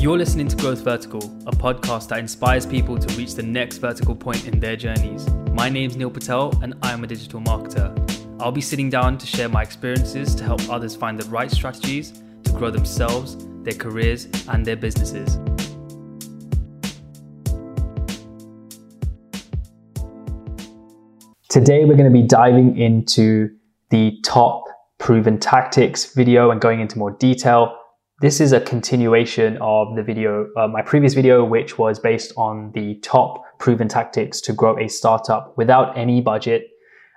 You're listening to Growth Vertical, a podcast that inspires people to reach the next vertical point in their journeys. My name's Neil Patel, and I'm a digital marketer. I'll be sitting down to share my experiences to help others find the right strategies to grow themselves, their careers, and their businesses. Today, we're going to be diving into the top proven tactics video and going into more detail. This is a continuation of the video, uh, my previous video, which was based on the top proven tactics to grow a startup without any budget.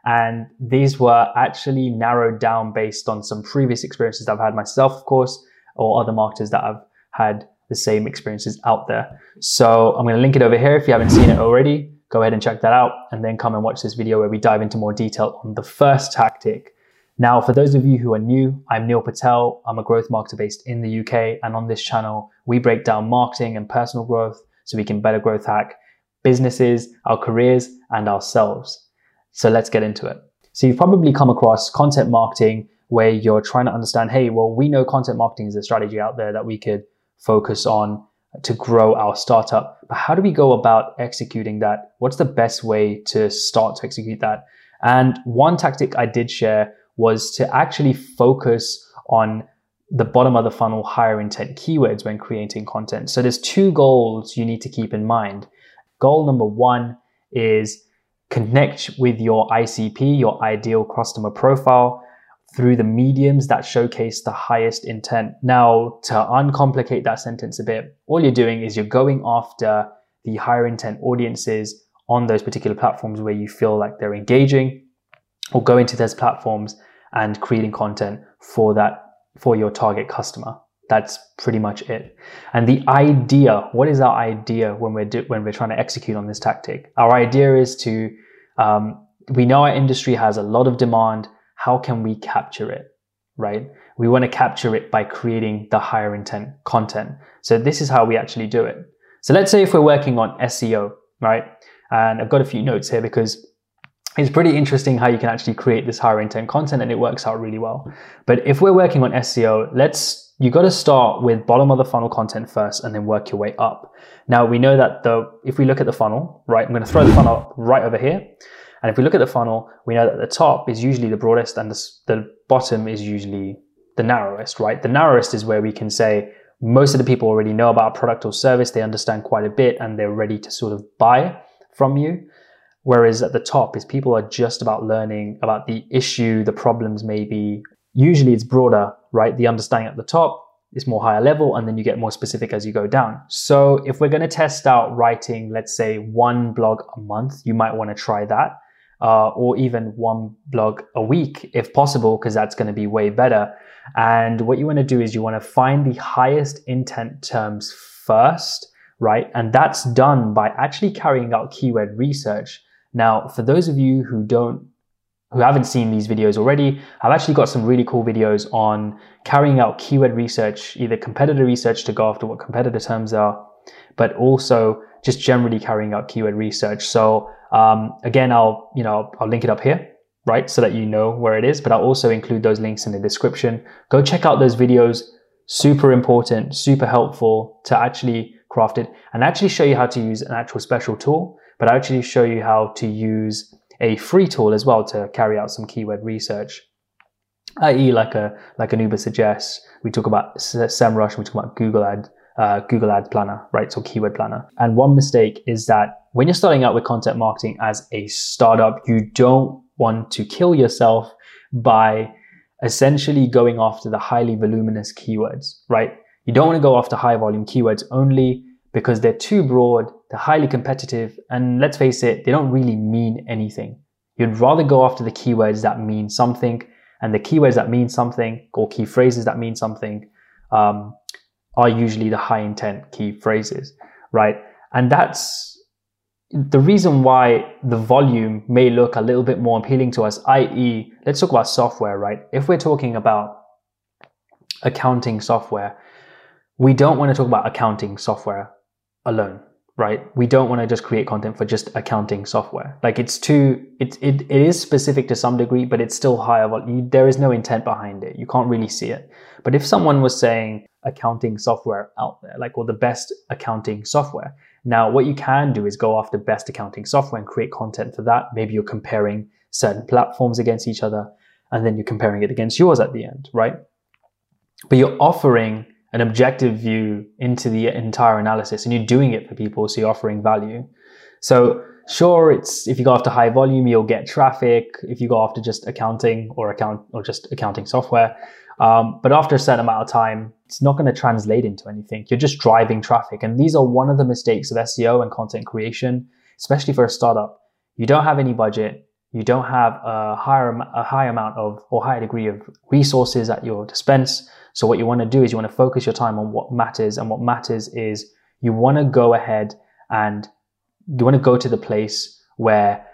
And these were actually narrowed down based on some previous experiences I've had myself, of course, or other marketers that have had the same experiences out there. So I'm going to link it over here if you haven't seen it already. Go ahead and check that out and then come and watch this video where we dive into more detail on the first tactic now, for those of you who are new, I'm Neil Patel. I'm a growth marketer based in the UK. And on this channel, we break down marketing and personal growth so we can better growth hack businesses, our careers, and ourselves. So let's get into it. So you've probably come across content marketing where you're trying to understand, hey, well, we know content marketing is a strategy out there that we could focus on to grow our startup. But how do we go about executing that? What's the best way to start to execute that? And one tactic I did share was to actually focus on the bottom of the funnel higher intent keywords when creating content. So there's two goals you need to keep in mind. Goal number one is connect with your ICP, your ideal customer profile, through the mediums that showcase the highest intent. Now, to uncomplicate that sentence a bit, all you're doing is you're going after the higher intent audiences on those particular platforms where you feel like they're engaging or go into those platforms and creating content for that for your target customer. That's pretty much it. And the idea what is our idea when we're do, when we're trying to execute on this tactic? Our idea is to um, we know our industry has a lot of demand. How can we capture it right? We want to capture it by creating the higher intent content. So this is how we actually do it. So let's say if we're working on seo right? And i've got a few notes here because it's pretty interesting how you can actually create this higher intent content and it works out really well. But if we're working on SEO, let's you got to start with bottom of the funnel content first and then work your way up. Now we know that the if we look at the funnel, right, I'm going to throw the funnel right over here. And if we look at the funnel, we know that the top is usually the broadest and the, the bottom is usually the narrowest, right? The narrowest is where we can say most of the people already know about a product or service, they understand quite a bit and they're ready to sort of buy from you. Whereas at the top is people are just about learning about the issue, the problems maybe. Usually it's broader, right? The understanding at the top is more higher level and then you get more specific as you go down. So if we're going to test out writing, let's say one blog a month, you might want to try that. Uh, or even one blog a week if possible, because that's going to be way better. And what you want to do is you want to find the highest intent terms first, right? And that's done by actually carrying out keyword research. Now, for those of you who don't who haven't seen these videos already, I've actually got some really cool videos on carrying out keyword research, either competitor research to go after what competitor terms are, but also just generally carrying out keyword research. So um, again, I'll you know I'll link it up here, right, so that you know where it is. But I'll also include those links in the description. Go check out those videos. Super important, super helpful to actually craft it and actually show you how to use an actual special tool but I actually show you how to use a free tool as well to carry out some keyword research, i.e., like a like an Ubersuggest. We talk about SEMrush. We talk about Google Ad uh, Google Ads Planner, right? So keyword planner. And one mistake is that when you're starting out with content marketing as a startup, you don't want to kill yourself by essentially going after the highly voluminous keywords, right? You don't want to go after high volume keywords only because they're too broad, they're highly competitive, and let's face it, they don't really mean anything. You'd rather go after the keywords that mean something, and the keywords that mean something, or key phrases that mean something, um, are usually the high intent key phrases, right? And that's the reason why the volume may look a little bit more appealing to us, i.e., let's talk about software, right? If we're talking about accounting software, we don't want to talk about accounting software alone, right? We don't want to just create content for just accounting software. Like it's too, it, it, it is specific to some degree, but it's still higher. Volume. There is no intent behind it. You can't really see it. But if someone was saying accounting software out there, like, or the best accounting software, now what you can do is go after best accounting software and create content for that. Maybe you're comparing certain platforms against each other and then you're comparing it against yours at the end, right? But you're offering an objective view into the entire analysis and you're doing it for people so you're offering value. So sure it's if you go after high volume you'll get traffic. If you go after just accounting or account or just accounting software um, but after a certain amount of time it's not going to translate into anything. You're just driving traffic and these are one of the mistakes of seo and content creation especially for a startup. You don't have any budget you don't have a higher a high amount of or higher degree of resources at your dispense so what you want to do is you want to focus your time on what matters. And what matters is you want to go ahead and you want to go to the place where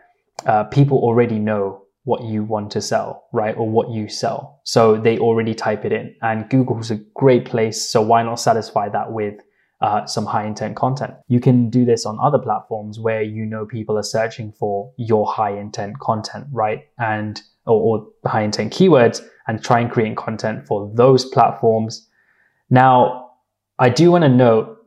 uh, people already know what you want to sell, right? Or what you sell. So they already type it in. And Google is a great place. So why not satisfy that with uh, some high intent content. You can do this on other platforms where you know people are searching for your high intent content, right? And or, or high intent keywords and try and create content for those platforms. Now, I do want to note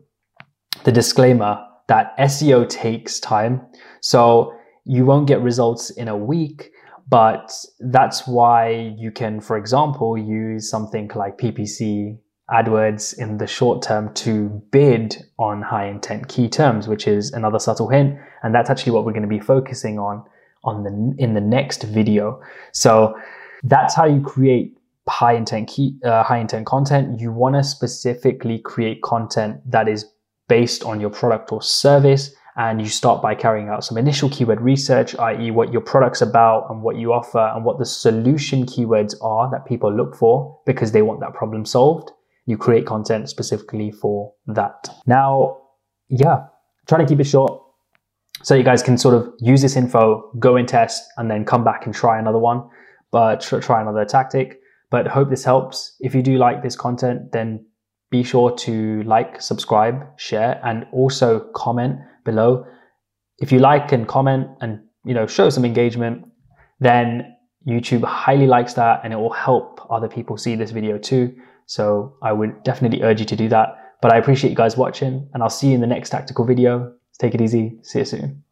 the disclaimer that SEO takes time. So you won't get results in a week, but that's why you can, for example, use something like PPC AdWords in the short term to bid on high intent key terms, which is another subtle hint. And that's actually what we're going to be focusing on on the in the next video. So that's how you create high intent key, uh, high intent content. You want to specifically create content that is based on your product or service. And you start by carrying out some initial keyword research, i.e., what your product's about and what you offer and what the solution keywords are that people look for because they want that problem solved. You create content specifically for that. Now, yeah, try to keep it short so you guys can sort of use this info, go and test, and then come back and try another one but try another tactic. But hope this helps. If you do like this content, then be sure to like, subscribe, share, and also comment below. If you like and comment and you know show some engagement, then YouTube highly likes that and it will help other people see this video too. So I would definitely urge you to do that. But I appreciate you guys watching and I'll see you in the next tactical video. Take it easy. See you soon.